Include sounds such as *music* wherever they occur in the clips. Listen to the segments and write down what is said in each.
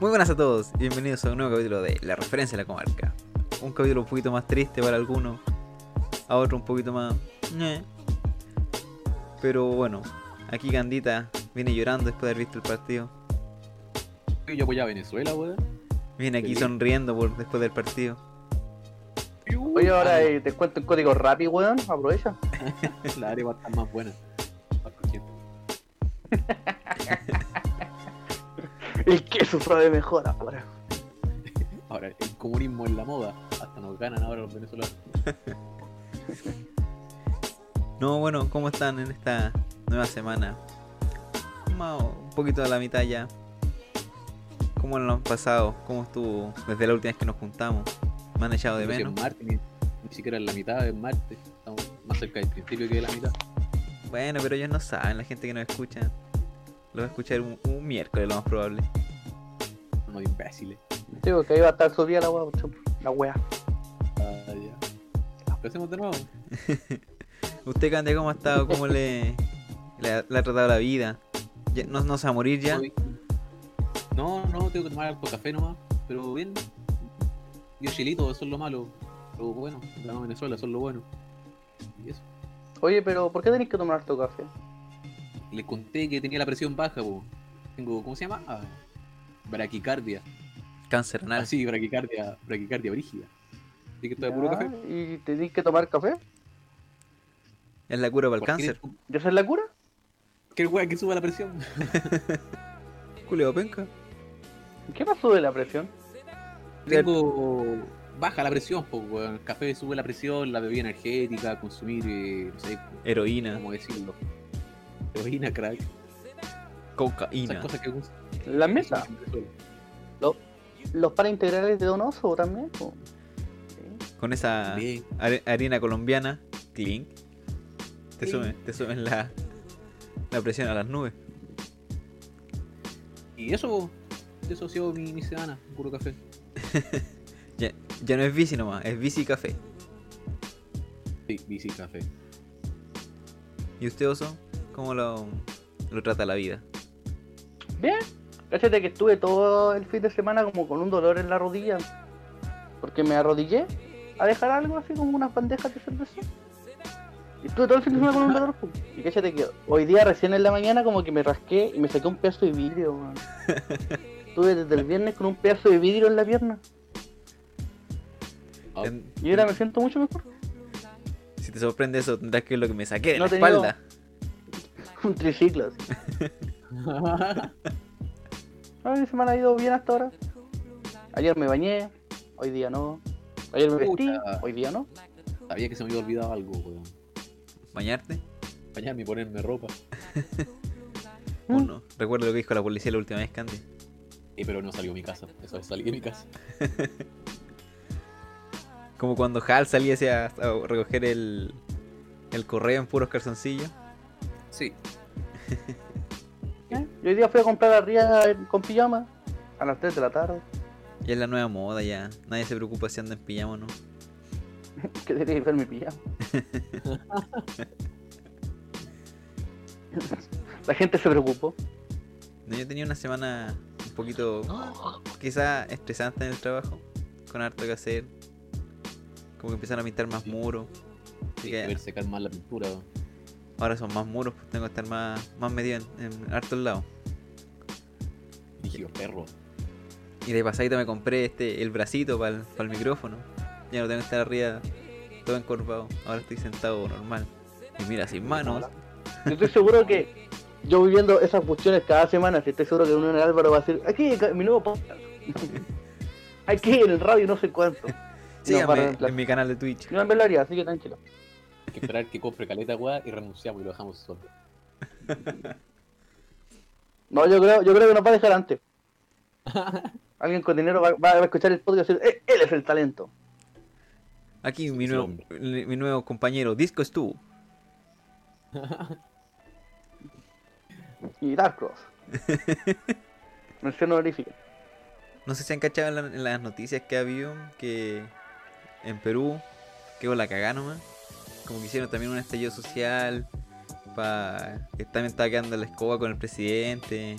Muy buenas a todos y bienvenidos a un nuevo capítulo de La Referencia de la Comarca. Un capítulo un poquito más triste para algunos, a otro un poquito más... Pero bueno, aquí Candita viene llorando después de haber visto el partido. Yo apoyaba a Venezuela, weón. Viene aquí sonriendo por, después del partido. Oye, ahora eh, te cuento el código Rappi, weón. Aprovecha. *laughs* La área va a estar más buena. El queso sabe mejor ahora. Ahora, el comunismo es la moda. Hasta nos ganan ahora los venezolanos. No, bueno, ¿cómo están en esta nueva semana? Un poquito a la mitad ya. ¿Cómo lo han pasado? ¿Cómo estuvo desde la última vez que nos juntamos? ¿Me han echado de No menos? es martes, ni, ni siquiera en la mitad, es martes. Estamos más cerca del principio que de la mitad. Bueno, pero ellos no saben, la gente que nos escucha. Lo va a escuchar un, un miércoles, lo más probable. Unos imbéciles. Sí, porque ahí va a estar su día la weá. La weá. Ah, ya. Lo hacemos de nuevo. *laughs* ¿Usted, Candia, cómo ha estado? ¿Cómo le, le, ha, le ha tratado la vida? Ya- ¿No, no se va a morir ya? No, no, tengo que tomar algo café nomás. Pero bien. Yo chilito, eso es lo malo. Lo bueno, ganó Venezuela, eso es lo bueno. Y eso. Oye, pero ¿por qué tenés que tomar tu café? Les conté que tenía la presión baja, po. Tengo, ¿cómo se llama? Ah, braquicardia. Cáncer anal. Ah, sí, braquicardia, braquicardia brígida. Así que estoy puro Ya, café. ¿Y tenés que tomar café? Es la cura para el ¿Por qué cáncer. tienes- ¿Y esa es la cura? ¿Qué weá que suba la presión? *laughs* Culeo penca. ¿Qué pasó de la presión? Tengo baja la presión, pues. El café sube la presión, la bebida energética, consumir, eh, no sé Heroína, cómo decirlo. Heroína, crack. Esas cocaína. cosas que usan. La mesa. ¿Los paraintegrales de Donoso también? Sí. Con esa are- harina colombiana, clink. Te Clink. suben, te suben la, la presión a las nubes. Y eso, eso ha sido mi, mi semana, puro café. *laughs* Ya, ya no es bici nomás, es bici y café. Sí, bici, café. ¿Y usted, Oso? ¿Cómo lo, lo trata la vida? Bien. Cállate que estuve todo el fin de semana como con un dolor en la rodilla. Porque me arrodillé a dejar algo así como unas bandejas de cerveza. Y estuve todo el fin de semana con un dolor. pum. Y cállate que hoy día recién en la mañana como que me rasqué y me saqué un pedazo de vidrio, man. *laughs* Estuve desde el viernes con un pedazo de vidrio en la pierna. Y ahora me siento mucho mejor. si te sorprende eso, tendrás que ver lo que me saqué de No la digo. *laughs* Un triciclo así. Mi semana ha ido bien hasta ahora. Ayer me bañé, hoy día no. Ayer me vestí, Puta. hoy día no. Sabía que se me había olvidado algo, weón. ¿Bañarte? Bañarme y ponerme ropa. ¿Mm? ¿O no? Recuerdo lo que dijo la policía la última vez, Candy. Eh, pero no salió a mi casa. Eso es salí de mi casa. *laughs* Como cuando Hal salía hacia a recoger el, el correo en puros calzoncillos. Sí. *laughs* ¿Eh? Yo hoy día fui a comprar arriba con pijama a las 3 de la tarde. Ya es la nueva moda, ya. Nadie se preocupa si anda en pijama o no. *laughs* Que tenía que ver mi pijama. *laughs* la gente se preocupó. No, yo tenía una semana un poquito, quizá estresante en el trabajo, con harto que hacer. Como que empezaron a pintar más muros. Sí, que ver secar más la pintura. Ahora son más muros, pues tengo que estar más, más metido en, en hartos lados. Rígido, perro. Y de pasadito me compré este el bracito para el, micrófono. Ya no tengo que estar arriba todo encorvado. Ahora estoy sentado normal. Y mira, sin manos. Yo estoy seguro que yo voy viendo esas cuestiones cada semana. Si estoy seguro que uno en el Álvaro va a decir: Aquí mi nuevo podcast. *laughs* Aquí en el radio, no sé cuánto. Reemplazar. en mi canal de Twitch. También lo haría, así que tranquilo. Hay que esperar que compre caleta, weá, y renunciamos y lo dejamos solo. *laughs* No, yo creo, yo creo que nos va a dejar antes. *laughs* Alguien con dinero va, va a escuchar el podcast y decir, "Eh, él es el talento. Aquí mi nuevo, mi nuevo compañero, Disco Stu. *laughs* Y Dark Cross. Mención honorífica. No sé si han cachado en, la- en las noticias que ha habido que en Perú quedó la cagada nomás. Como que hicieron también un estallido social. Pa, que también estaba quedando la escoba con el presidente.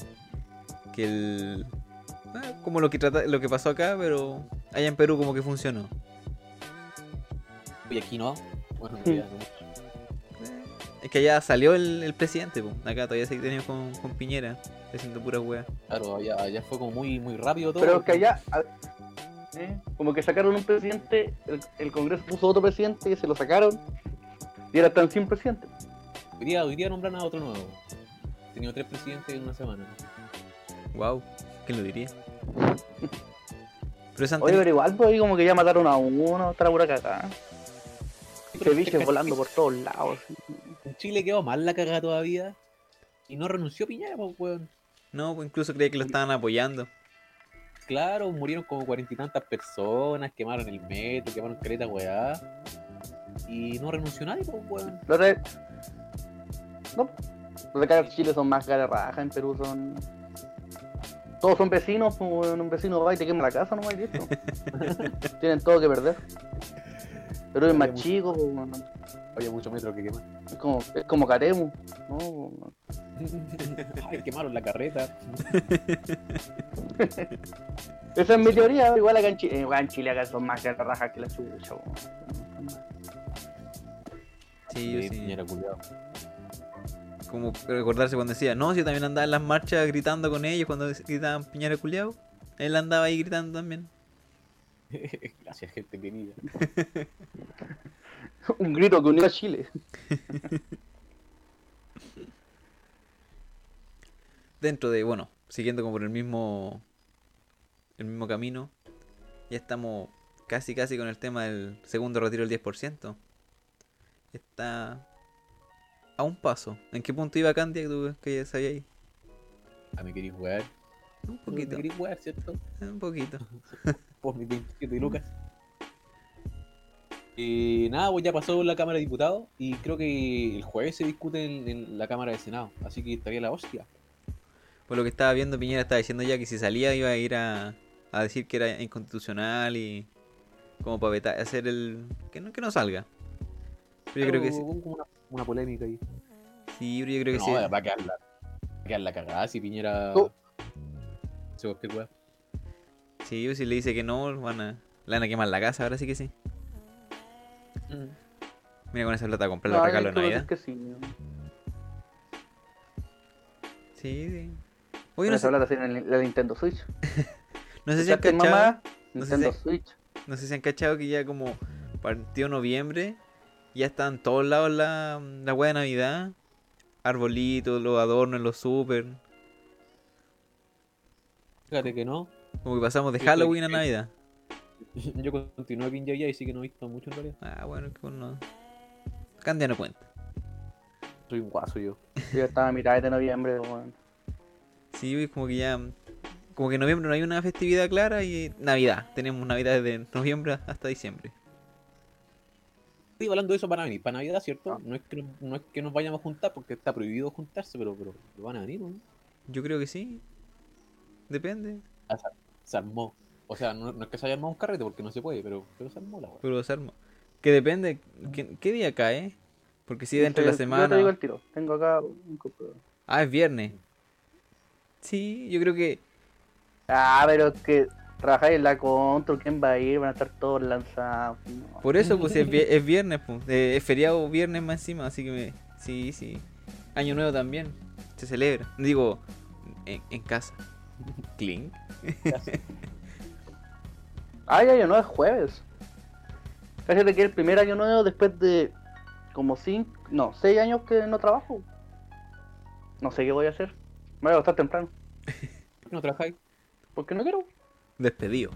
Que el, Ah, como lo que trata, lo que pasó acá, pero allá en Perú como que funcionó. Y aquí no. Bueno, en Sí. no. Es que allá salió el, el presidente, po. acá todavía se tenía con, con Piñera, haciendo puras weas. Claro, allá, allá fue como muy, muy rápido todo. Pero es que allá, ¿eh? como que sacaron un presidente, el, el Congreso puso otro presidente y se lo sacaron. Y ahora están sin presidente. Hoy día, hoy día nombran a otro nuevo. Tenido tres presidentes en una semana. Wow, ¿quién lo diría? Pero Oye, pero igual, pues ahí como que ya mataron a uno, la pura cagada. Ceviches volando por todos lados. En Chile quedó mal la cagada todavía. Y no renunció Piñera, pues, weón. No, pues incluso creía que lo estaban apoyando. Claro, murieron como cuarenta y tantas personas, quemaron el metro, quemaron caleta, weá. Y no renunció nadie, pues, weón. Los de... No, los de acá en Chile son más cara raja, en Perú son... Todos son vecinos, pues un vecino va y te quema la casa, no y listo. *laughs* Tienen todo que perder. Perú es más Había chico, pues, weón. Había muchos metros que quemar. es como, es como Caremu. No. *laughs* Ay, quemaron la carreta. *laughs* Esa es mi teoría, igual acá en Chile, igual en Chile acá son más cara raja que la chucha. Sí, yo Sí. Piñera culiao. Como recordarse cuando decía, no, si yo también andaba en las marchas gritando con ellos cuando gritaban Piñera culiao. Él andaba ahí gritando también. *laughs* Gracias, gente querida. *laughs* Un grito que unió a Chile. *laughs* Dentro de, bueno, siguiendo como por el mismo el mismo camino, ya estamos casi casi con el tema del segundo retiro del 10%. Está a un paso. ¿En qué punto iba Candia que tú que ya sabías ahí? Ah, me queréis wear. Un Me poquito, queréis wear, ¿cierto? un poquito. *laughs* Por mis 27 lucas. Y nada, pues ya pasó la Cámara de Diputados y creo que el jueves se discute en, en la Cámara de Senado. Así que estaría la hostia. Por lo que estaba viendo, Piñera estaba diciendo ya que si salía iba a ir a, a decir que era inconstitucional y como para vetar, hacer el... que no, que no salga. Pero yo creo que sí. Hubo como una, una polémica ahí. Sí, pero yo creo que no, sí. va a quedar la, va a quedar la cagada si Piñera. Oh. Se cualquier weá. Sí, pues si le dice que no, van a, le van a quemar la casa, ahora sí que sí. Mira con esa plata a comprar el No, regalo de Navidad. que sí. ¿no? Sí, sí. Con Oye, no esa sé, plata tiene la Nintendo Switch. *laughs* no sé si han ¿Escuchaste, cachado, mamá? no sé Nintendo si- Switch. no sé si han cachado que ya como partió noviembre, ya están en todos lados la, la hueá de Navidad. Arbolitos, los adornos, los super. Fíjate que no. Como que pasamos de Sí, Halloween a sí. Navidad. *laughs* Yo continué aquí en Yaya y sí que no he visto mucho en realidad. Ah, bueno, que bueno. Candia no cuenta. Soy un guaso yo. Yo ya estaba a mitad de noviembre, weón. Sí, es como que ya. Como que en noviembre no hay una festividad clara y Navidad. Tenemos Navidad desde noviembre hasta diciembre. Estoy hablando de eso para venir, para Navidad, ¿cierto? Ah. No, es que, no es que nos vayamos a juntar porque está prohibido juntarse, pero, pero van a venir, ¿no? Yo creo que sí. Depende. Se armó. O sea, no, no es que se haya armado un carrete porque no se puede, pero, pero se armó la weá. Pero se arma. Que depende. ¿Qué, qué día cae? Porque si dentro de la Yo te digo semana. el tiro. Tengo acá un. Ah, es viernes. Sí, yo creo que. Ah, pero es que trabajáis en la control, ¿quién va a ir? Van a estar todos lanzados. no. Por eso, pues es, vi- *laughs* es viernes, pues. eh, es feriado viernes más encima, así que me. Sí, sí. Año nuevo también. Se celebra. Digo, en, en casa. *laughs* Clink. Ya, ya no es jueves. Fíjate que el primer año nuevo después de como 5, no, 6 años que no trabajo. No sé qué voy a hacer. Me voy a acostar temprano. ¿Por *laughs* qué no trabajáis? Porque no quiero. Despedido.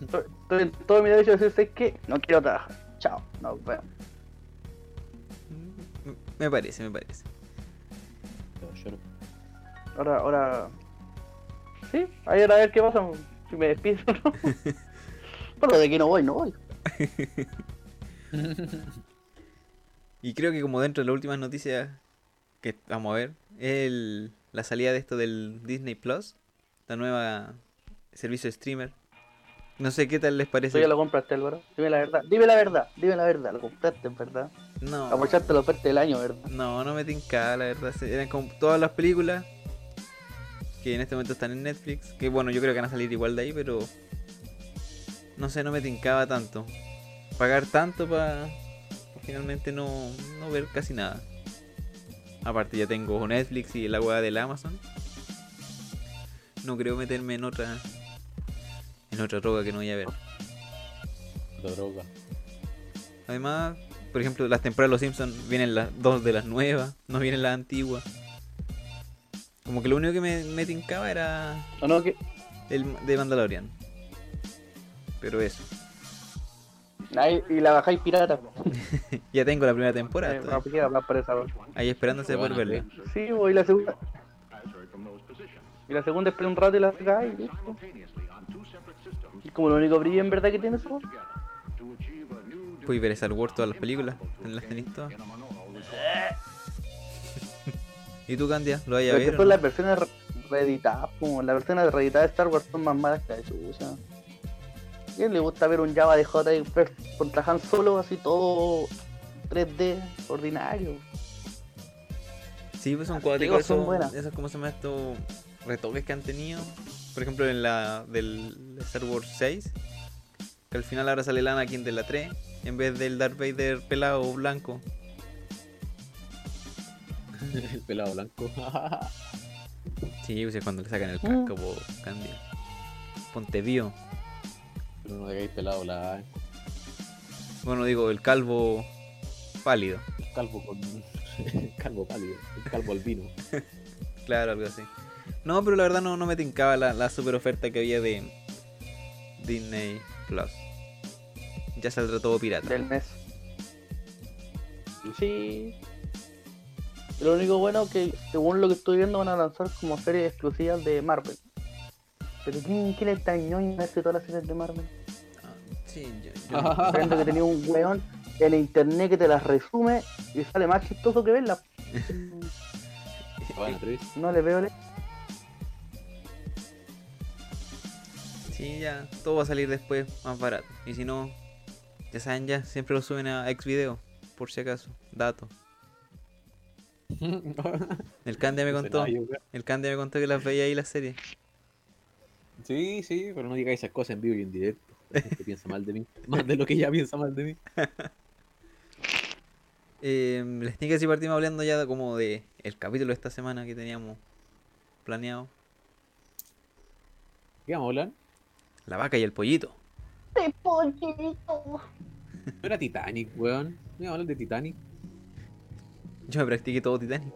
Estoy, estoy en todo mi derecho de decir, ¿sabes qué? No quiero trabajar. Chao. Nos vemos. Mm, Me parece, me parece. Pero yo no. Ahora, ahora. Sí, ahí a ver qué pasa. Si me despido o no. *laughs* Pero de que no voy, no voy. *laughs* Y creo que como dentro de las últimas noticias que vamos a ver, es el- la salida de esto del Disney Plus, la nueva servicio de streamer. No sé qué tal les Tú parece. ya lo compraste, Álvaro. Dime la verdad. Dime la verdad. Dime la verdad. Lo compraste, en verdad. No, Apoyaste la oferta del año, ¿verdad? no, no me tincaba, la verdad. Eran como todas las películas que en este momento están en Netflix. Que bueno, yo creo que van a salir igual de ahí, pero. No sé, no me tincaba tanto. Pagar tanto para finalmente no, no ver casi nada. Aparte, ya tengo Netflix y la web del Amazon. No creo meterme en otra. En otra droga que no voy a ver. La droga. Además, por ejemplo, las temporadas de Los Simpsons vienen las dos de las nuevas, no vienen las antiguas. Como que lo único que me, me tincaba era ¿O no? Que... el de Mandalorian. Pero eso. Ahí, y la bajáis pirata. *laughs* ya tengo la primera temporada. Eh, ahí esperándose por verla. Sí, po, y la segunda. Y la segunda espera un rato y la sacáis. Como lo único brillo en verdad que tiene eso. Puedes ver Star Wars todas las películas. Las tenéis todas. *laughs* ¿Y tú, Candia? ¿Lo vais a ver? no? las versiones re- reeditadas, como las versiones reeditadas de Star Wars son más malas que la chucha. ¿A quién le gusta ver un Java de J contra Han Solo así todo 3D ordinario? Sí, pues son buenas. esos, ¿cómo se llama estos retoques que han tenido? Por ejemplo, en la del Star Wars 6, que al final ahora sale el Anakin de la 3, en vez del Darth Vader pelado o blanco. *laughs* El pelado blanco. *laughs* Sí, pues es cuando le sacan el Mm. casco, po, Candia. Ponte bio. Pero no dejáis pelado la Bueno, digo, el calvo pálido. el calvo con. El *laughs* calvo pálido. El calvo albino. Claro, algo así. No, pero la verdad no, no me tincaba la, la super oferta que había de Disney Plus. Ya saldrá todo pirata. del mes. Sí. Lo único bueno que, según lo que estoy viendo, van a lanzar como series exclusivas de Marvel. Pero ¿quién, quién es tan ñoño hace todas las series de Marvel? Ah, sí, yo, yo- *laughs* que tenía un weón en internet que te las resume y sale más chistoso que verlas. *laughs* Bueno. No le veo le... Sí, ya, todo va a salir después más barato. Y si no, ya saben ya, siempre lo suben a Xvideo, por si acaso. Dato. *laughs* El Candia me contó, el Candia me contó que las veía ahí las series. Sí, sí, pero no digáis esas cosas en vivo y en directo. La gente *laughs* piensa mal de mí. Más de lo que ella piensa mal de mí. *laughs* Eh, les tengo que si partimos hablando ya de- como de el capítulo de esta semana que teníamos planeado. ¿Qué vamos a hablar? La vaca y el pollito. No *laughs* era Titanic, weón. No hablar de Titanic. Yo me practiqué todo Titanic.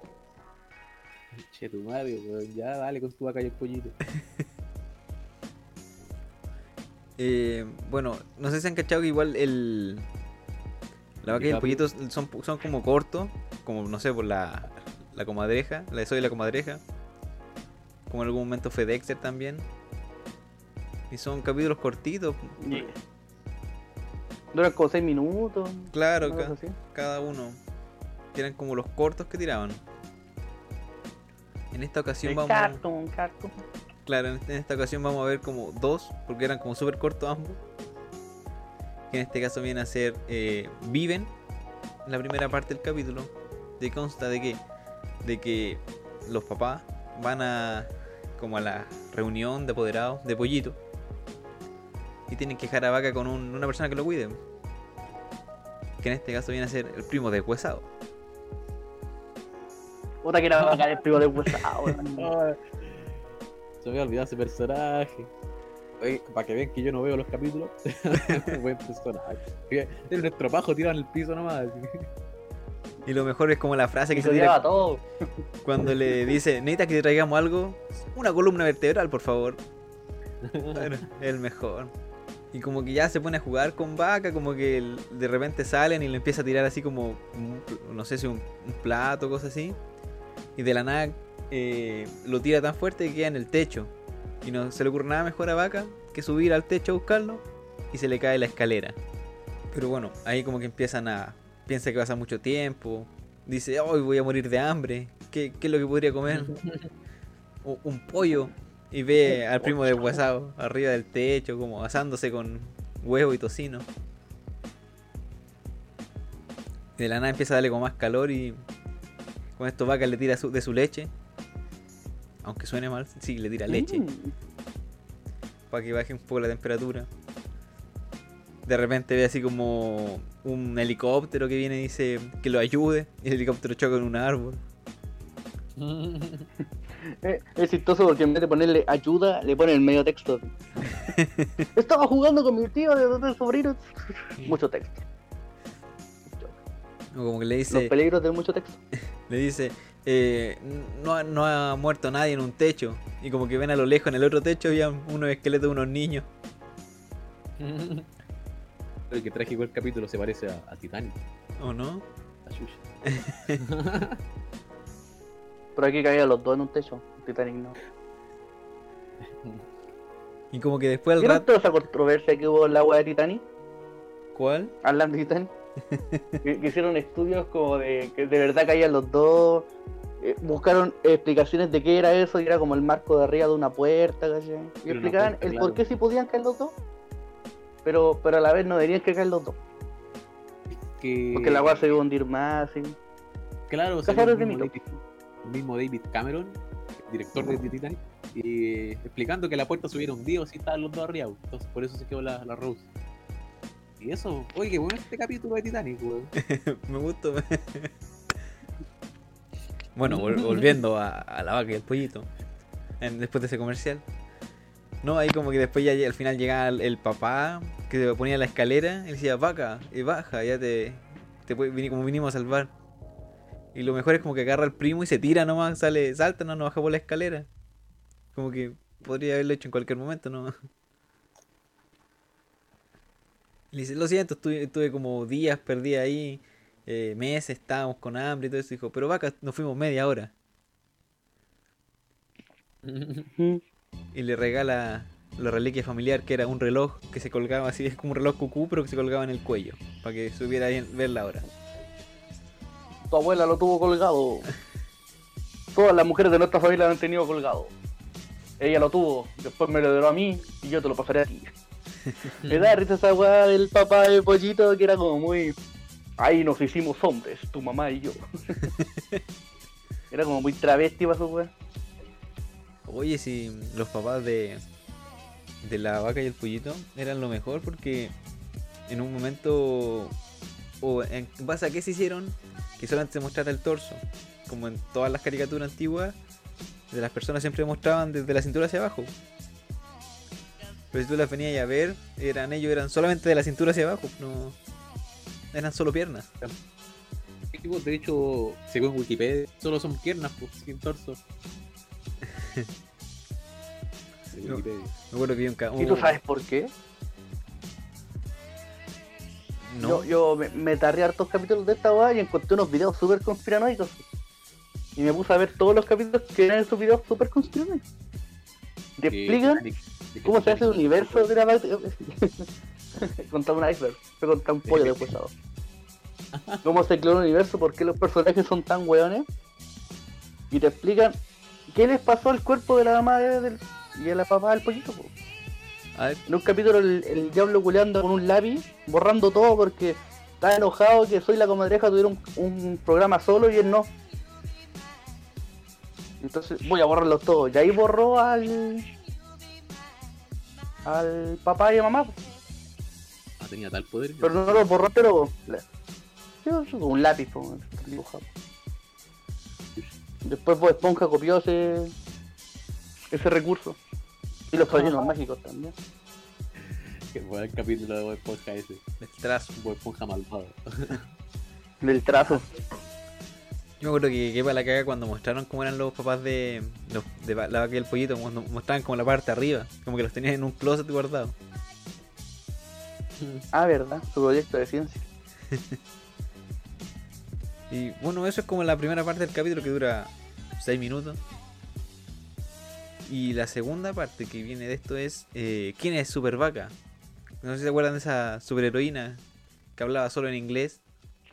Che, tu madre, weón. Ya, dale con tu vaca y el pollito. *laughs* Eh, bueno, no sé si han cachado que igual el. La vaca y el pollito son, son como cortos, como no sé, por la, la comadreja, la de Soy la comadreja. Como en algún momento fue Dexter también. Y son capítulos cortitos, Duran como 6 minutos. claro, ca- así. cada uno. Que eran como los cortos que tiraban. En esta ocasión El vamos. cartoon, cartoon. Claro, en esta ocasión vamos a ver como dos, porque eran como súper cortos ambos. Que en este caso viene a ser eh, Viven, en la primera parte del capítulo. De consta de que, de que los papás van a como a la reunión de apoderados de pollito. Y tienen que dejar a vaca con un- una persona que lo cuide. Que en este caso viene a ser el primo de Huesado. Puta que era bacán el primo de huesado, *laughs* Se me había olvidado ese personaje. Oye, para que vean que yo no veo los capítulos. *laughs* Buen personaje. Era un estropajo tirado en el piso nomás. Y lo mejor es como la frase que Y se tira todo. Cuando le dice, necesita que te traigamos algo, una columna vertebral, por favor. Bueno, el mejor. Y como que ya se pone a jugar con vaca, como que de repente salen y le empieza a tirar así como, pl- no sé si un, un plato o cosas así. Y de la nada eh, lo tira tan fuerte que queda en el techo. Y no se le ocurre nada mejor a vaca que subir al techo a buscarlo y se le cae la escalera. Pero bueno, ahí como que empiezan a... Piensa que pasa mucho tiempo. Dice, hoy voy a morir de hambre. ¿Qué, qué es lo que podría comer? *laughs* O- un pollo. Y ve al primo de Huesado arriba del techo, como asándose con huevo y tocino. Y de la nada empieza a darle con más calor y con esto vaca le tira su- de su leche. aunque suene mal, sí, le tira leche Mm. para que baje un poco la temperatura. De repente ve así como un helicóptero que viene y dice que lo ayude. Y el helicóptero choca en un árbol. *laughs* Es chistoso porque en vez de ponerle ayuda, le ponen medio texto. *laughs* Estaba jugando con mi tío de dos sobrinos. Mucho texto. O como que le Los dice, peligros de mucho texto. *laughs* le dice eh, no, ha- no ha muerto nadie en un techo. Y como que ven a lo lejos en el otro techo había unos esqueletos de unos niños. *laughs* El que trágico el capítulo se parece a, a Titanic, ¿O no? a Xuxa. Pero aquí caían los dos en un techo. Titanic no. *laughs* Y como que después al ¿Vieron rato... toda esa controversia que hubo en la agua de Titanic? ¿Cuál? Hablando de Titanic. *laughs* que, que hicieron estudios como de que de verdad caían los dos. eh, buscaron explicaciones de qué era eso y era como el marco de arriba de una puerta, ¿cachai? Y explicaban puerta, el claro. por qué sí podían caer los dos. Pero, pero a la vez no deberían que caer los dos. Que... Porque la agua se iba a hundir más. ¿sí? Claro, o sea, el, de mito. Mismo David Cameron, director de The Titanic, y explicando que la puerta se hubiera hundido si estaban los dos arriba. Entonces por eso se quedó la, la Rose. Y eso, oye, qué bueno este capítulo de Titanic, weón. *laughs* Me gustó. *laughs* bueno, vol- volviendo a, a la vaca y el pollito. en- después de ese comercial. No, ahí como que después ya al final llegaba el, el papá que se ponía en la escalera y decía, vaca, y baja, ya te, te puede- como vinimos a salvar. Y lo mejor es como que agarra al primo y se tira nomás, sale, salta, no, no baja por la escalera. Como que podría haberlo hecho en cualquier momento, ¿no? *laughs* Le dice, lo siento, estuve, estuve como días perdí ahí, eh, meses, estábamos con hambre y todo eso. Dijo, pero vaca, nos fuimos media hora. *laughs* Y le regala la reliquia familiar, que era un reloj que se colgaba así, es como un reloj cucú, pero que se colgaba en el cuello, para que supiera bien ver la hora. Tu abuela lo tuvo colgado. Todas las mujeres de nuestra familia lo han tenido colgado. Ella lo tuvo, después me lo dio a mí y yo te lo pasaré a ti. *laughs* Me da risa esa weá del papá de pollito que era como muy. Ahí nos hicimos hombres, tu mamá y yo. *laughs* era como muy travesti para su weá. Oye, si los papás de, de la vaca y el pollito eran lo mejor porque en un momento, o en base a qué se hicieron, que solamente se mostrara el torso, como en todas las caricaturas antiguas, de las personas siempre mostraban desde la cintura hacia abajo. Pero si tú las venías a ver, eran ellos, eran solamente de la cintura hacia abajo, no eran solo piernas. Pues, De hecho, según Wikipedia, solo son piernas, pues, sin torso. *laughs* No. Me acuerdo que vi un ca- ¿Y tú sabes por qué? No, Yo, yo me, me tarré hartos capítulos de esta weá y encontré unos videos súper conspiranoicos. Y me puse a ver todos los capítulos que eran esos videos súper conspiranoicos. Te explican de cómo se hace el universo de la *laughs* contar un iceberg, fue contar un pollo después. *laughs* Cómo se creó el universo, por qué los personajes son tan weones. Y te explican qué les pasó al cuerpo de la madre del, y a la papá del pollito. po. A ver, En un capítulo el, el diablo culeando con un lápiz, borrando todo porque está enojado que soy la comadreja tuviera un, un programa solo y él no. Entonces voy a borrarlos todos. Y ahí borró al. al papá y a mamá. Ah, tenía tal poder. Pero no los borró, pero. Un lápiz, po, dibujado. Después Bob Esponja copió ese. ese recurso. Y los padrinos mágicos también. Que fue el capítulo de Bob Esponja ese. el trazo. Bob Esponja malvado. *laughs* Del trazo. Yo me acuerdo que, que para la caga cuando mostraron cómo eran los papás de, los, de la vaca y el pollito, cuando mostraban como la parte arriba, como que los tenían en un closet guardado. *laughs* Ah, verdad, su proyecto de ciencia. *laughs* Y bueno, eso es como la primera parte del capítulo que dura 6 minutos. Y la segunda parte que viene de esto es eh, ¿Quién es Super Vaca? No sé si se acuerdan de esa superheroína que hablaba solo en inglés.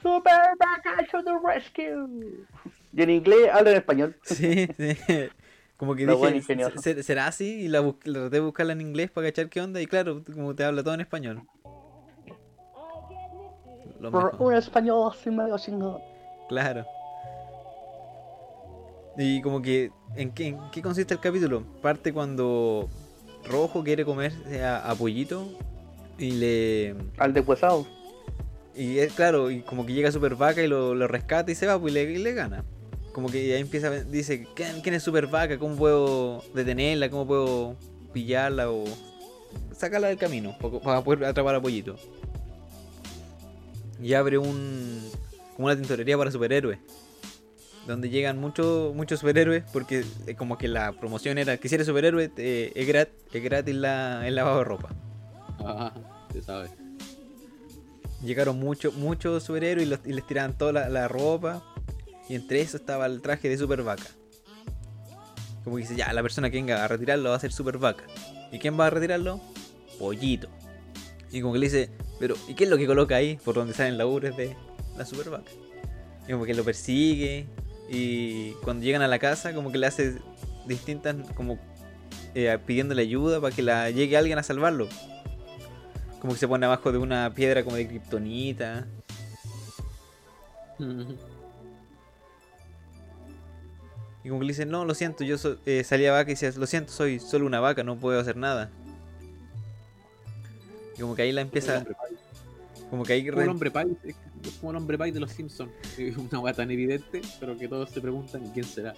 Super Vaca to the rescue. Y en inglés habla en español. *laughs* Sí, sí. Como que buena dije, ingeniosa. "¿Se- ¿será así? Y la, traté de buscarla en inglés para cachar qué onda. Y claro, como te habla todo en español. Lo Por un español así medio chingón. Claro. Y como que, ¿en qué, en qué consiste el capítulo? Parte cuando Rojo quiere comerse a, a Pollito y le... Al deshuesado. Y es claro, y como que llega Super Vaca y lo, lo rescata y se va, pues y le, y le gana. Como que ahí empieza, a- dice, ¿quién, quién es Super Vaca? ¿Cómo puedo detenerla? ¿Cómo puedo pillarla o sacarla del camino pa- para poder atrapar a Pollito? Y abre un como una tintorería para superhéroes. Donde llegan muchos muchos superhéroes porque eh, como que la promoción era que si eres superhéroe eh, es, grat- es gratis la, el lavado de ropa. Ah, se sabe. Llegaron muchos muchos superhéroes y, los- y les tiraban toda la, la ropa. Y entre eso estaba el traje de Super Vaca. Como que dice, ya, la persona que venga a retirarlo va a ser Super Vaca. ¿Y quién va a retirarlo? Pollito. Y como que le dice, pero ¿y qué es lo que coloca ahí? Por donde salen las ubres de la Super Vaca. Y como que lo persigue. Y cuando llegan a la casa, como que le hace distintas, como eh, pidiéndole ayuda para que la llegue alguien a salvarlo. Como que se pone abajo de una piedra como de kriptonita. Y como que le dice, no, lo siento, yo so- eh, salí a vaca y decía, lo siento, soy solo una vaca, no puedo hacer nada. Y como que ahí la empieza, como que ahí re- hombre pie, es como el hombre pie de los Simpsons. Una weá tan evidente, pero que todos se preguntan quién será.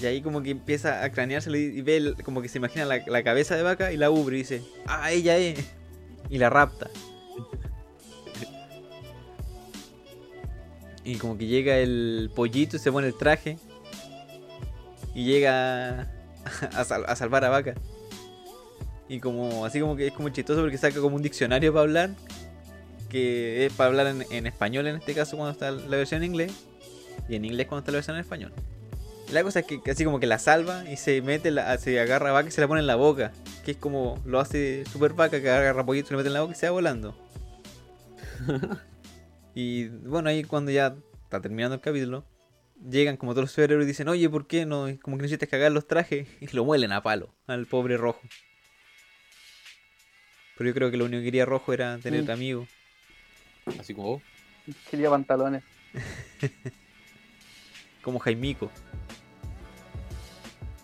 y ahí como que empieza a craneárselo y, ve como que se imagina la, cabeza de vaca y la ubre y dice, ah, ella es. Y la rapta. Y como que llega el pollito y se pone el traje. Y llega a salvar a vaca. Y como así como que es como chistoso porque saca como un diccionario para hablar. Que es para hablar en, en español en este caso cuando está la versión en inglés. Y en inglés cuando está la versión en español. La cosa es que, así como que la salva y se mete, la, se agarra a vaca y se la pone en la boca. Que es como lo hace super vaca que agarra pollito, se le mete en la boca y se va volando. *laughs* y bueno, ahí cuando ya está terminando el capítulo, llegan como todos los superhéroes y dicen, oye, ¿por qué no? Como que necesitas cagar los trajes *laughs* y lo muelen a palo al pobre rojo. Pero yo creo que lo único que quería rojo era tener Mm. amigos. Así como vos. Quería pantalones. *laughs* Como Jaimico.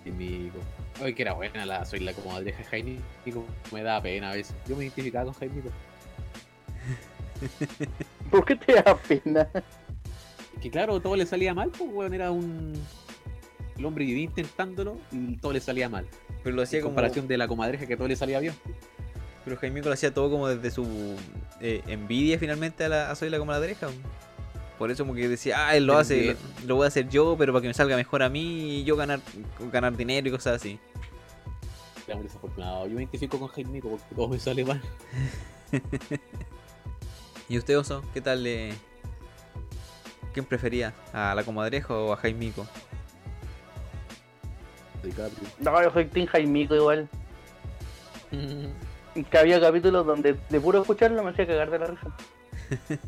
Mi. Ay, que era buena la soy la comadreja de Jaime. Me da pena a veces. Yo me identificaba con Jaime. *laughs* ¿Por qué te da pena? Que claro, todo le salía mal, pues weón, era un. El hombre vivía intentándolo y todo le salía mal. Pero lo hacía En como... comparación de la comadreja que todo le salía bien. Pero Jaimico lo hacía todo como desde su eh, envidia finalmente a, la, a Soy la comadreja. Por eso como que decía, ah, él lo hace, lo, lo voy a hacer yo, pero para que me salga mejor a mí y yo ganar, ganar dinero y cosas así. Muy desafortunado. Yo me identifico con Jaime porque todo me sale mal. *laughs* ¿Y usted, Oso? ¿Qué tal le... ¿Quién prefería? ¿A la comadreja o a Jaimico? No, yo soy Team Jaimico igual. *laughs* Que había capítulos donde de puro escucharlo me hacía cagar de la risa. *laughs*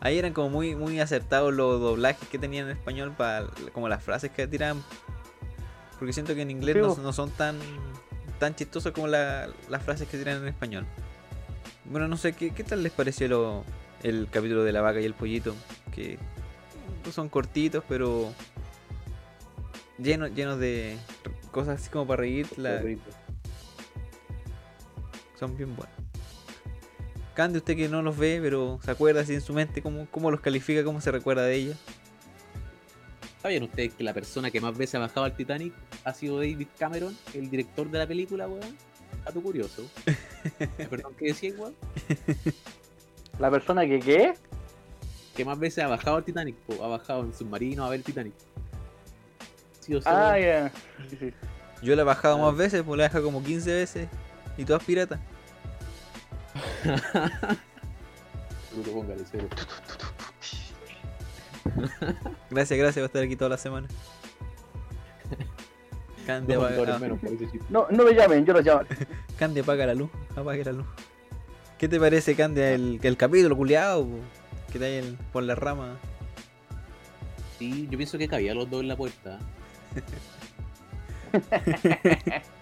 Ahí eran como muy, muy acertados los doblajes que tenían en español para como las frases que tiraban. Porque siento que en inglés Sí, no, no son tan tan chistosos como la- las frases que tiran en español. Bueno, no sé, ¿qué, qué tal les pareció lo- el capítulo de la vaca y el pollito? Que son cortitos, pero llenos, llenos de cosas así como para reír. la- son bien buenos. Candy, usted que no los ve, pero se acuerda así en su mente, ¿cómo, cómo los califica, cómo se recuerda de ellos? ¿Sabían ustedes que la persona que más veces ha bajado al Titanic ha sido David Cameron, el director de la película, weón? Dato curioso. *laughs* Perdón, ¿qué decía, weón? La persona que qué? Que más veces ha bajado al Titanic, po, ha bajado en submarino a ver el Titanic. Sí o sí, Ah, ya. Sí, sí. Yo la he bajado Ah. más veces, pues la he dejado como 15 veces. Y todas piratas. Bruto, póngale cero. Gracias, gracias por estar aquí toda la semana. Candy, Dos apaga, dólares ah, menos. No, no me llamen, yo los llamo. *laughs* Candy, apaga la luz. Apague la luz. ¿Qué te parece, Candy, el, el capítulo culiado? Que está ahí el- por la rama. Sí, yo pienso que cabía los dos en la puerta. *laughs*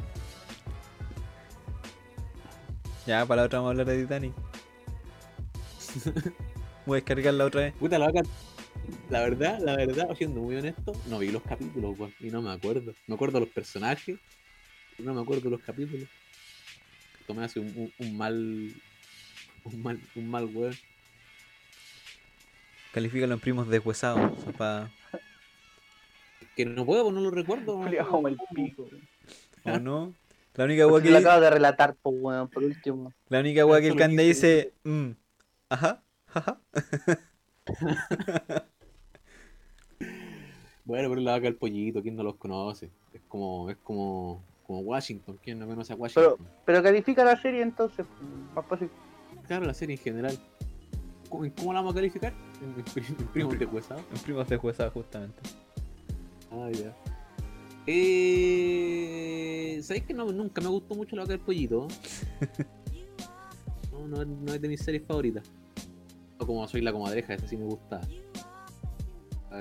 Ya, para la otra vamos a hablar de Titanic. *laughs* Voy a descargarla otra vez. Puta, la vaca. La verdad, la verdad, siendo muy honesto, no vi los capítulos, weón, y no me acuerdo. Me acuerdo los personajes, no me acuerdo los capítulos. Esto me hace un, un- un mal. Un mal, un mal weón. Califícalo en primos deshuesados. o sea, pa- Que no puedo, pues no lo recuerdo. *laughs* como el pico. weón. ¿O no? La única weá que, lo acabo de relatar, pues, weón, por último. la única weá que el Cande dice. mm, ajá, ajá. *laughs* Bueno, pero la vaca del pollito, ¿quién no los conoce? Es como, es como, como Washington, ¿quién no conoce a Washington? Pero califica la serie entonces, más fácil. Claro, la serie en general. ¿Cómo, cómo la vamos a calificar? En, en en primos de huesado. En primos deshuesados, justamente. Ah, ya. Eh, ¿Sabéis que no, nunca me gustó mucho la vaca del pollito? *laughs* No, no, es- no es de mis series favoritas. O como soy la comadreja, esa sí me gusta.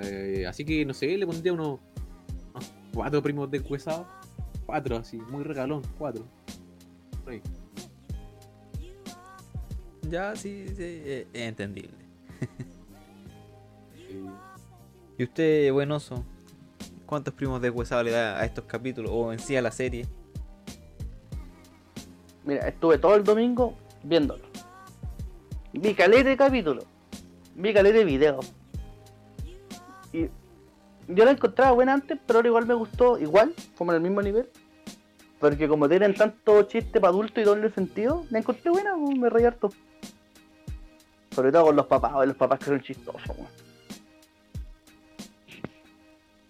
Eh, así que no sé, le pondría unos, unos cuatro primos de huesado. Cuatro, así, muy regalón, cuatro. Ahí. Ya, sí, sí, eh, es entendible. *laughs* ¿Y usted, buen oso? ¿Cuántos primos deshuesados le da a estos capítulos o en sí a la serie? Mira, estuve todo el domingo viéndolo. Vi caleta de capítulo. Vi caleta de video. Y yo la encontraba buena antes, pero ahora igual me gustó, igual, como en el mismo nivel. Porque como tienen tanto chiste para adulto y doble sentido, la encontré buena, me reí harto. Sobre todo con los papás, los papás que son chistosos.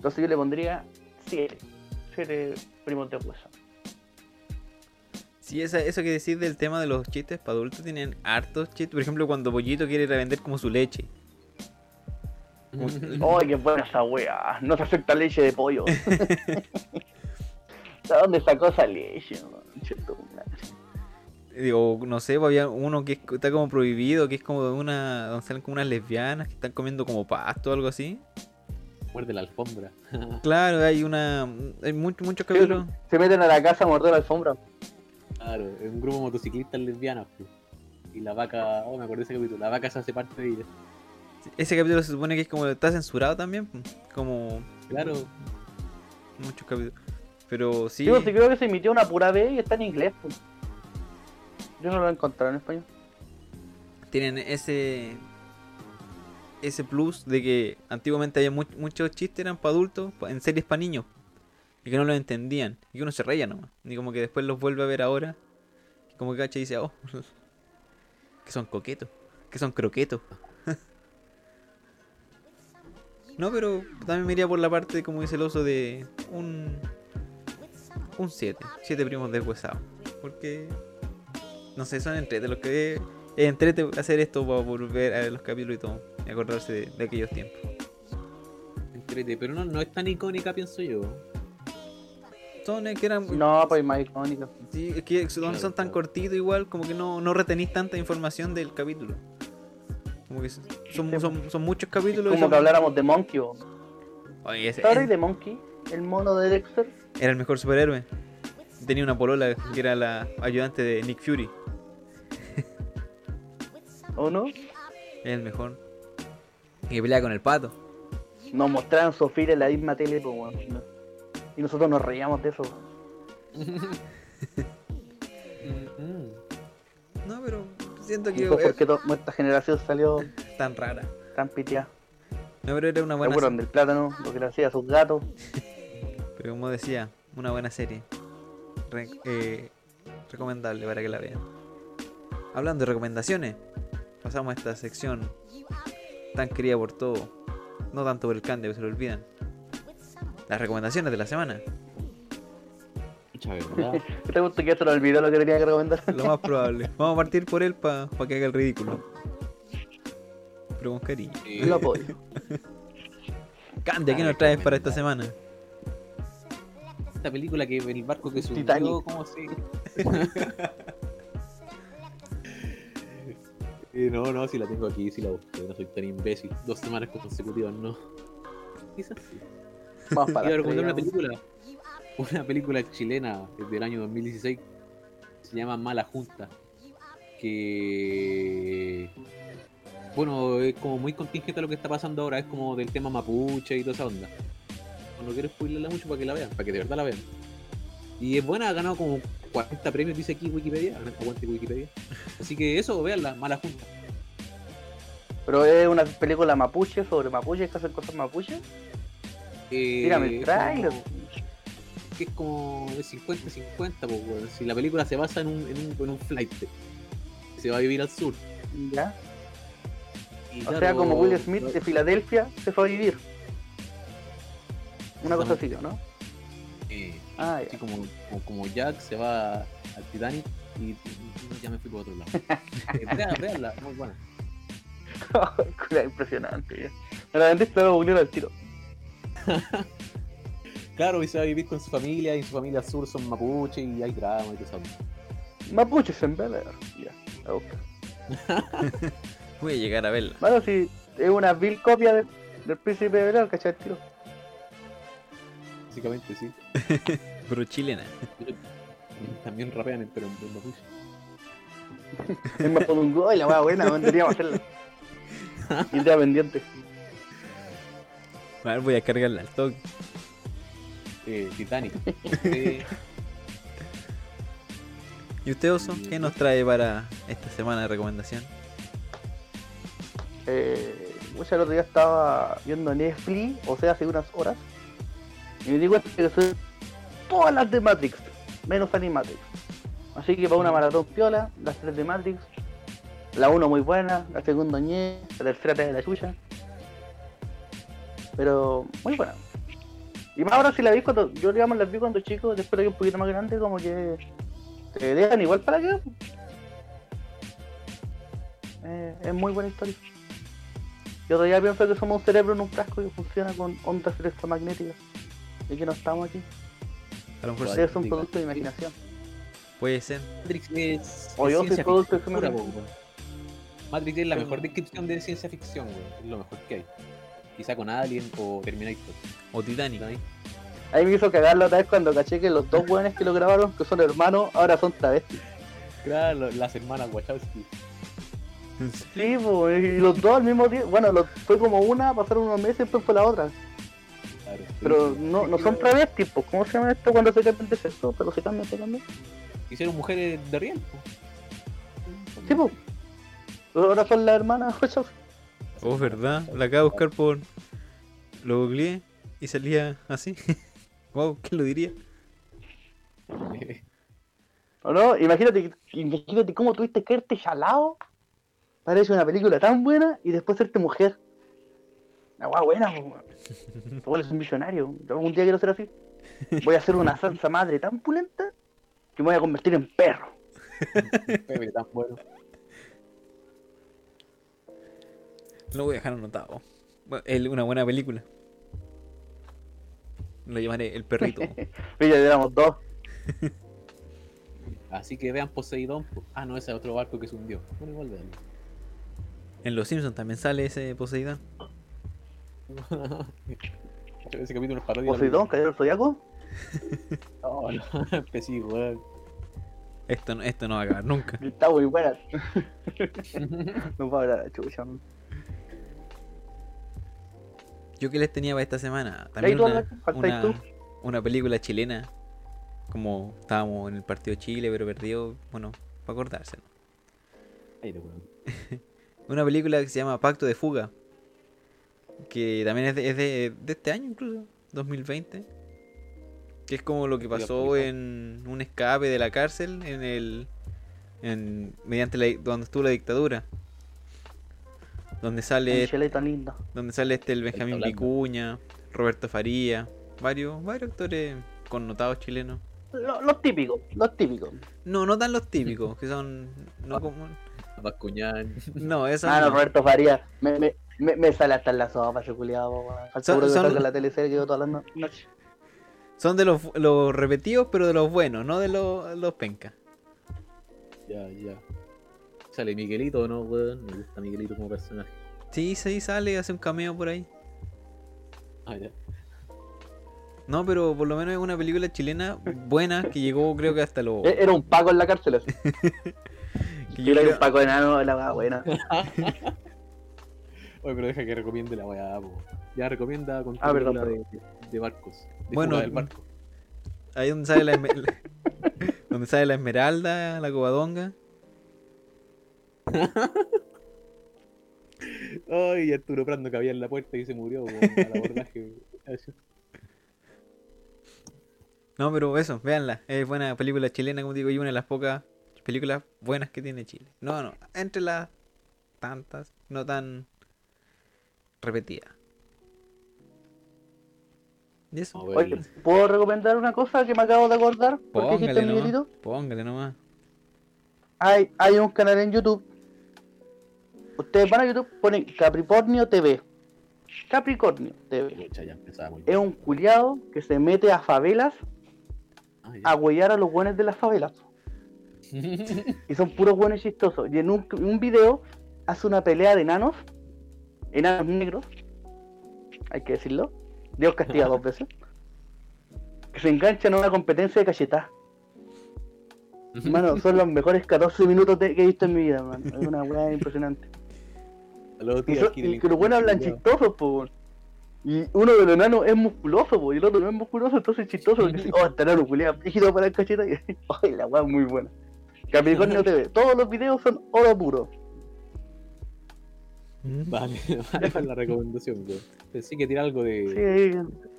Entonces yo le pondría 7. 7 primos de hueso. Sí, esa, eso que decir del tema de los chistes para adultos tienen hartos chistes. Por ejemplo, cuando Pollito quiere ir a vender como su leche. *laughs* ¡Ay, qué buena esa wea! No se acepta leche de pollo. *laughs* ¿De dónde sacó esa leche? Digo, no sé, pues había uno que es- está como prohibido, que es como de una. donde salen como unas lesbianas que están comiendo como pasto o algo así. Muerde la alfombra. *laughs* Claro, hay una. hay muchos muchos capítulos. Se meten a la casa a morder la alfombra. Claro, es un grupo de motociclistas lesbianas. pues. Y la vaca, oh, me acordé de ese capítulo, la vaca se hace parte de ella. Ese capítulo se supone que es como. está censurado también. pues, Como Claro, muchos capítulos. Pero sí. Digo, sí creo que se emitió una pura vez y está en inglés. pues. Yo no lo he encontrado en español. tienen ese ese plus de que antiguamente había mu- muchos chistes eran para adultos en series para niños y que no los entendían y que uno se reía nomás y como que después los vuelve a ver ahora y como que cacha dice oh *laughs* que son coquetos que son croquetos *laughs* no pero también me iría por la parte como dice el oso de un un 7 7 primos deshuesados porque no sé, son entre de los que es entrete hacer esto para volver a ver los capítulos y todo, y acordarse de, de aquellos tiempos. entrete, pero no, no es tan icónica, pienso yo. Son que eran, No, pues más icónica. sí, es que son, Claro, son tan claro. cortitos igual, como que no, no retenís tanta información del capítulo. Como que son, son, son muchos capítulos. Como que habláramos de Monkey. o- Oye, ese- ¿Sabes de Monkey? El mono de Dexter. era el mejor superhéroe. Tenía una polola que era la ayudante de Nick Fury. ¿O no? Era el mejor. Y que peleaba con el pato. Nos mostraron Sofía en la misma tele, pues. Y nosotros nos reíamos de eso. *laughs* No, pero siento que No sé es por qué to- nuestra generación salió tan rara. tan piteada. No, pero era una ¿Se buena acuerdan del plátano? Lo que le hacía a sus gatos. *laughs* Pero como decía, una buena serie. Re- eh, recomendable para que la vean. Hablando de recomendaciones, pasamos a esta sección tan querida por todo. No tanto por el cande, que se lo olvidan. Las recomendaciones de la semana. Mucha verdad. ¿Qué te gusta que ya se lo olvidó lo que tenía que recomendar? Lo más probable. Vamos a partir por él para que haga el ridículo. Pero con cariño. Lo apoyo. Cande, ¿qué nos traes para esta semana? esta película que el barco que subió, Titanic. ¿cómo se? *laughs* Eh, no, no, si la tengo aquí, si la busqué, no soy tan imbécil. Dos semanas consecutivas, no. Quizás sí. Vamos para a la recomendar una película. Una película chilena del año 2016. Se llama Mala Junta. Que. bueno, es como muy contingente lo que está pasando ahora, es como del tema mapuche y toda esa onda. No quiero spoilerla mucho para que la vean, para que de verdad la vean. Y es buena, ha ganado como 40 premios, dice aquí Wikipedia. Aguante Wikipedia. Así que eso, veanla, mala junta. Pero es una película mapuche sobre mapuches que hacen cosas mapuches. Eh, Tírame el trailer. Que es como de 50-50, pues. Si la película se basa en un, en un, en un flight. Se va a vivir al sur. Ya. Y O claro, sea, como Will Smith de Filadelfia se fue a vivir. Una cosa así, ¿no? eh, Ah, así como, como, como Jack se va al Titanic y, y ya me fui por otro lado. *laughs* Eh, vean- veanla, muy buena. *laughs* impresionante. ya. Me la vendiste, pero googlear al tiro. *laughs* Claro, y se va a vivir con su familia, y su familia sur son mapuche y hay drama y todo eso. Mapuches en Bel Air. Ya, la busco. Voy a llegar a verla. Bueno, si es una vil copia de- del príncipe de Bel Air, ¿cachai? El tiro. Básicamente, sí. Pero chilena. *laughs* También rapean, pero en mapuche. Es más por un gol, la wea buena, deberíamos hacerla. *laughs* Idea pendiente. A ver, voy a cargarla al toque. Eh, Titanic. *laughs* Eh, ¿Y usted, Oso? ¿Qué nos trae para esta semana de recomendación? Eh, mucho el otro día estaba viendo Netflix, o sea, hace unas horas, y me di cuenta que soy todas las de Matrix, menos Animatrix. Así que para una maratón piola, las tres de Matrix, la uno muy buena, la segunda ñe, la tercera la chucha. Pero muy buena. Y más ahora si la vi cuando, yo digamos las vi cuando chico, después de que un poquito más grande, como que te dejan igual para qué. Eh, es muy buena historia. Yo todavía pienso que somos un cerebro en un frasco que funciona con ondas electromagnéticas. Y que no estamos aquí. A lo mejor sí, Ustedes son diga. producto de imaginación. puede ser. Matrix es. O es yo soy ciencia producto de pura. Matrix es la mejor descripción de ciencia ficción, weón. Es lo mejor que hay. Quizá con Alien o Terminator. O Titanic. ¿Titanic? Ahí me hizo cagar la otra vez cuando caché que los dos buenos que lo grabaron, que son hermanos, ahora son travestis. Claro, las hermanas Wachowski. Sí, pues, y los dos al mismo tiempo. Bueno, los- fue como una, pasaron unos meses y después fue la otra. Claro. Pero no, no son travestis, pues. ¿Cómo se llama esto cuando se cambian de sexo? Pero se cambian, se cambian. Hicieron mujeres de riel. po. Sí, pues. Ahora son las hermanas Wachowski. Oh, ¿verdad? La acabo de buscar por. Lo googleé y salía así. *laughs* wow, ¿quién lo diría? *laughs* ¿O no? Imagínate, imagínate cómo tuviste que irte jalado para hacer una película tan buena y después serte mujer. Una guay buena, *laughs* Tú eres un millonario. Yo algún día quiero ser así. Voy a hacer una salsa madre tan pulenta que me voy a convertir en perro. *laughs* Pepe, tan bueno. Lo voy a dejar anotado. Es una buena película. Lo llamaré El Perrito. *laughs* Mira, éramos dos. Así que vean Poseidón. po. Ah, no, ese es otro barco que se hundió. Bueno, igual vean. En Los Simpsons también sale ese Poseidón. *laughs* ese capítulo es parodia. Poseidón, cayó el zodiaco. No, no, que *laughs* sí, weón. Esto, no- esto no va a acabar nunca. *laughs* Está muy buena. No puedo hablar la chucha. Yo que les tenía para esta semana. También una, una, película chilena. Como estábamos en el partido Chile, pero perdió. Bueno, para acordárselo. Una película que se llama Pacto de Fuga. Que también es de, es de, de este año incluso, 2020. Que es como lo que pasó en un escape de la cárcel en el... En, mediante la, donde estuvo la dictadura. Donde sale, tan linda. donde sale este el Benjamín. Vicuña, Roberto Faría, varios, varios actores connotados chilenos. Lo- Los típicos, los típicos. No, no tan los típicos, que son... No, como, Bascuñán. no esos Ah, no, no. Roberto Faría. Me, me, me, me sale hasta en la sopa ese culiado, weón. Al Son- seguro que son- la teleserie que yo todas las noches. Son de los, los repetidos, pero de los buenos, no de los, los pencas. Ya, ya. Sale Miguelito, ¿no, weón? Me gusta Miguelito como personaje. Sí, sí, sale, hace un cameo por ahí. Ah, ya. No, pero por lo menos es una película chilena buena que llegó creo que hasta los... Eh, Era un Paco en la cárcel. así. *laughs* que yo Era creo- un Paco enano, la buena. *laughs* Oye, pero deja que recomiende la weá, po. Ya recomienda con Ah, de, de barcos. De Bueno, del barco. Ahí donde sale la, *laughs* donde sale la esmeralda, la cobadonga. *laughs* Ay, Arturo Prando que había en la puerta y se murió, al abordaje. *laughs* No, pero eso, véanla. Es buena película chilena, como digo, y una de las pocas películas buenas que tiene Chile. No, no, entre las tantas, no tan repetidas. ¿Y eso? A ver. Oye, ¿puedo recomendar una cosa que me acabo de acordar? Póngale nomás. Póngale nomás. Hay, hay un canal en YouTube. Ustedes van a YouTube, ponen Capricornio TV. Capricornio TV. Es un culiado que se mete a favelas Ah, a huellar a los buenos de las favelas. *laughs* Y son puros buenos chistosos. Y en un, un video hace una pelea de enanos. Enanos negros. Hay que decirlo. Dios castiga dos veces. Que se enganchan a una competencia de cachetada. Mano, son los mejores 14 minutos de- que he visto en mi vida, man. Es una weá *laughs* impresionante. Y, aquí y que los buenos hablan chistosos, po. Y uno de los enanos es musculoso, po, y el otro no es musculoso, entonces es chistoso. Porque *laughs* oh, este enano rígido para el cacheta. Y, *laughs* ay, la weá es muy buena. Capricornio TV. Todos los videos son oro puro. Vale, *laughs* vale con la recomendación, weón. Pensé que tirar algo de.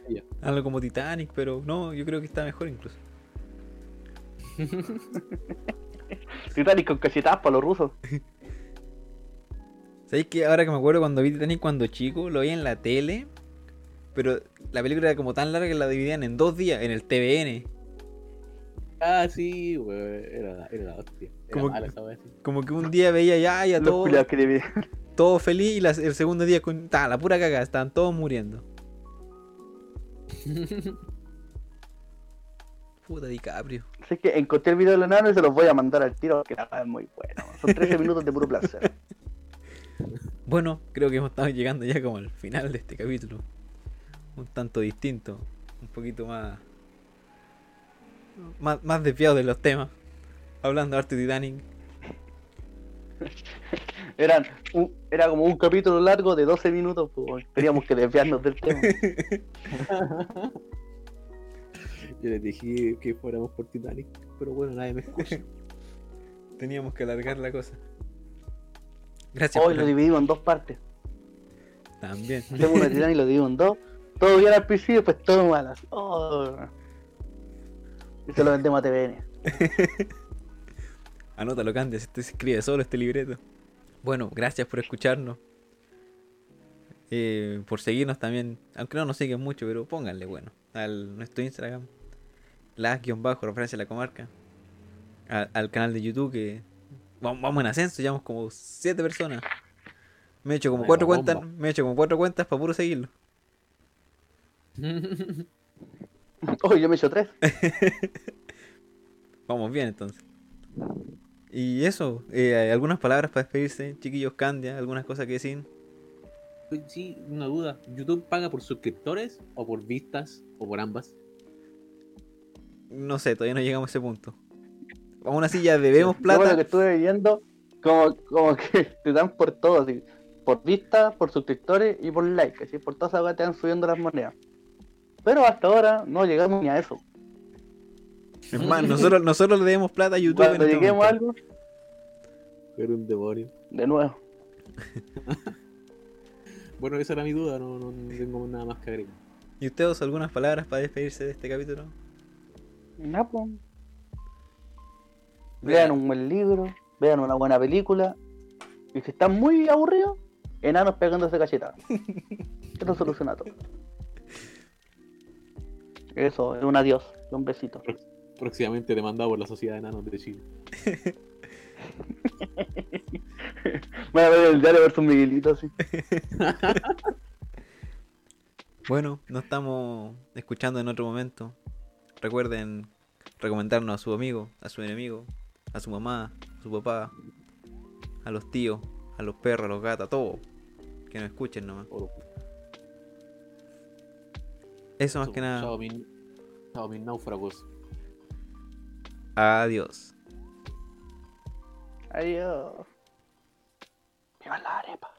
Sí, Algo como Titanic, pero no, yo creo que está mejor incluso. *laughs* Titanic con cachetadas para los rusos. *laughs* ¿Sabéis que ahora que me acuerdo cuando vi Titanic cuando chico, lo vi en la tele, pero la película era como tan larga que la dividían en dos días, en el TVN. Ah, sí, weón. Era, era la hostia. Era Como mala que-. Como un día veía ya, ya Los todo, culiados que le todo feliz y la- el segundo día con ta, la pura cagada, estaban todos muriendo. *laughs* Puta DiCaprio. Así que encontré el video del enano y se los voy a mandar al tiro porque la weá es muy buena. man. Son 13 *laughs* minutos de puro placer. Bueno, creo que hemos estado llegando ya como al final de este capítulo. Un tanto distinto, un poquito más más, más desviado de los temas. Hablando de arte Titanic. *laughs* Eran un- era como un capítulo largo de 12 minutos, pues teníamos que desviarnos del tema. *laughs* Yo les dije que fuéramos por Titanic, pero bueno, nadie me escucha. *laughs* Teníamos que alargar la cosa. Gracias Hoy por lo dividimos en dos partes. también. Hacemos una tirana y lo dividimos en dos. Todo bien al principio, pues todo mal. así. Oh. Y se lo vendemos a TVN. Anótalo, Candice, este se escribe solo este libreto. Bueno, gracias por escucharnos. Eh, por seguirnos también. Aunque no nos siguen mucho, pero pónganle bueno. Al nuestro Instagram. La-bajo, referencia a la comarca. Al, al canal de YouTube que. Vamos, vamos en ascenso, llevamos como 7 personas. Me he hecho como Ay, cuatro cuentas. Me he hecho como cuatro cuentas para puro seguirlo. *laughs* Oh, yo me echo tres. *laughs* Vamos bien entonces. Y eso, eh, algunas palabras para despedirse, chiquillos Candia, algunas cosas que decir. Oye, Sí, una duda. ¿YouTube paga por suscriptores o por vistas o por ambas? No sé, todavía no llegamos a ese punto. Aún así ya debemos Yo lo plata. que estuve viendo, como, como *laughs* que te dan por todo, así. Por vistas, por suscriptores y por likes, así. Por todas esas cosas te van subiendo las monedas. Pero hasta ahora no llegamos ni a eso. Es más, nosotros, nosotros le debemos plata a YouTube. Cuando en este lleguemos a momento. algo, Pero un demonio. de nuevo. *laughs* Bueno, esa era mi duda, no, no tengo nada más que agregar. ¿Y ustedes algunas palabras para despedirse de este capítulo? Ya, pues. Vean un buen libro, vean una buena película. Y si están muy aburridos, enanos pegándose cachetadas. *laughs* Esto soluciona todo. Eso, es un adiós, un besito. Próximamente demandado por la Sociedad de Enanos de Chile. *laughs* Voy a ver el diario versus Miguelito así. *laughs* Bueno, nos estamos escuchando en otro momento. Recuerden recomendarnos a su amigo, a su enemigo, a su mamá, a su papá, a los tíos, a los perros, a los gatos, a todos. Que nos escuchen nomás. Eso más que nada. Chao, mis náufragos. Adiós. Adiós. Viva la arepa.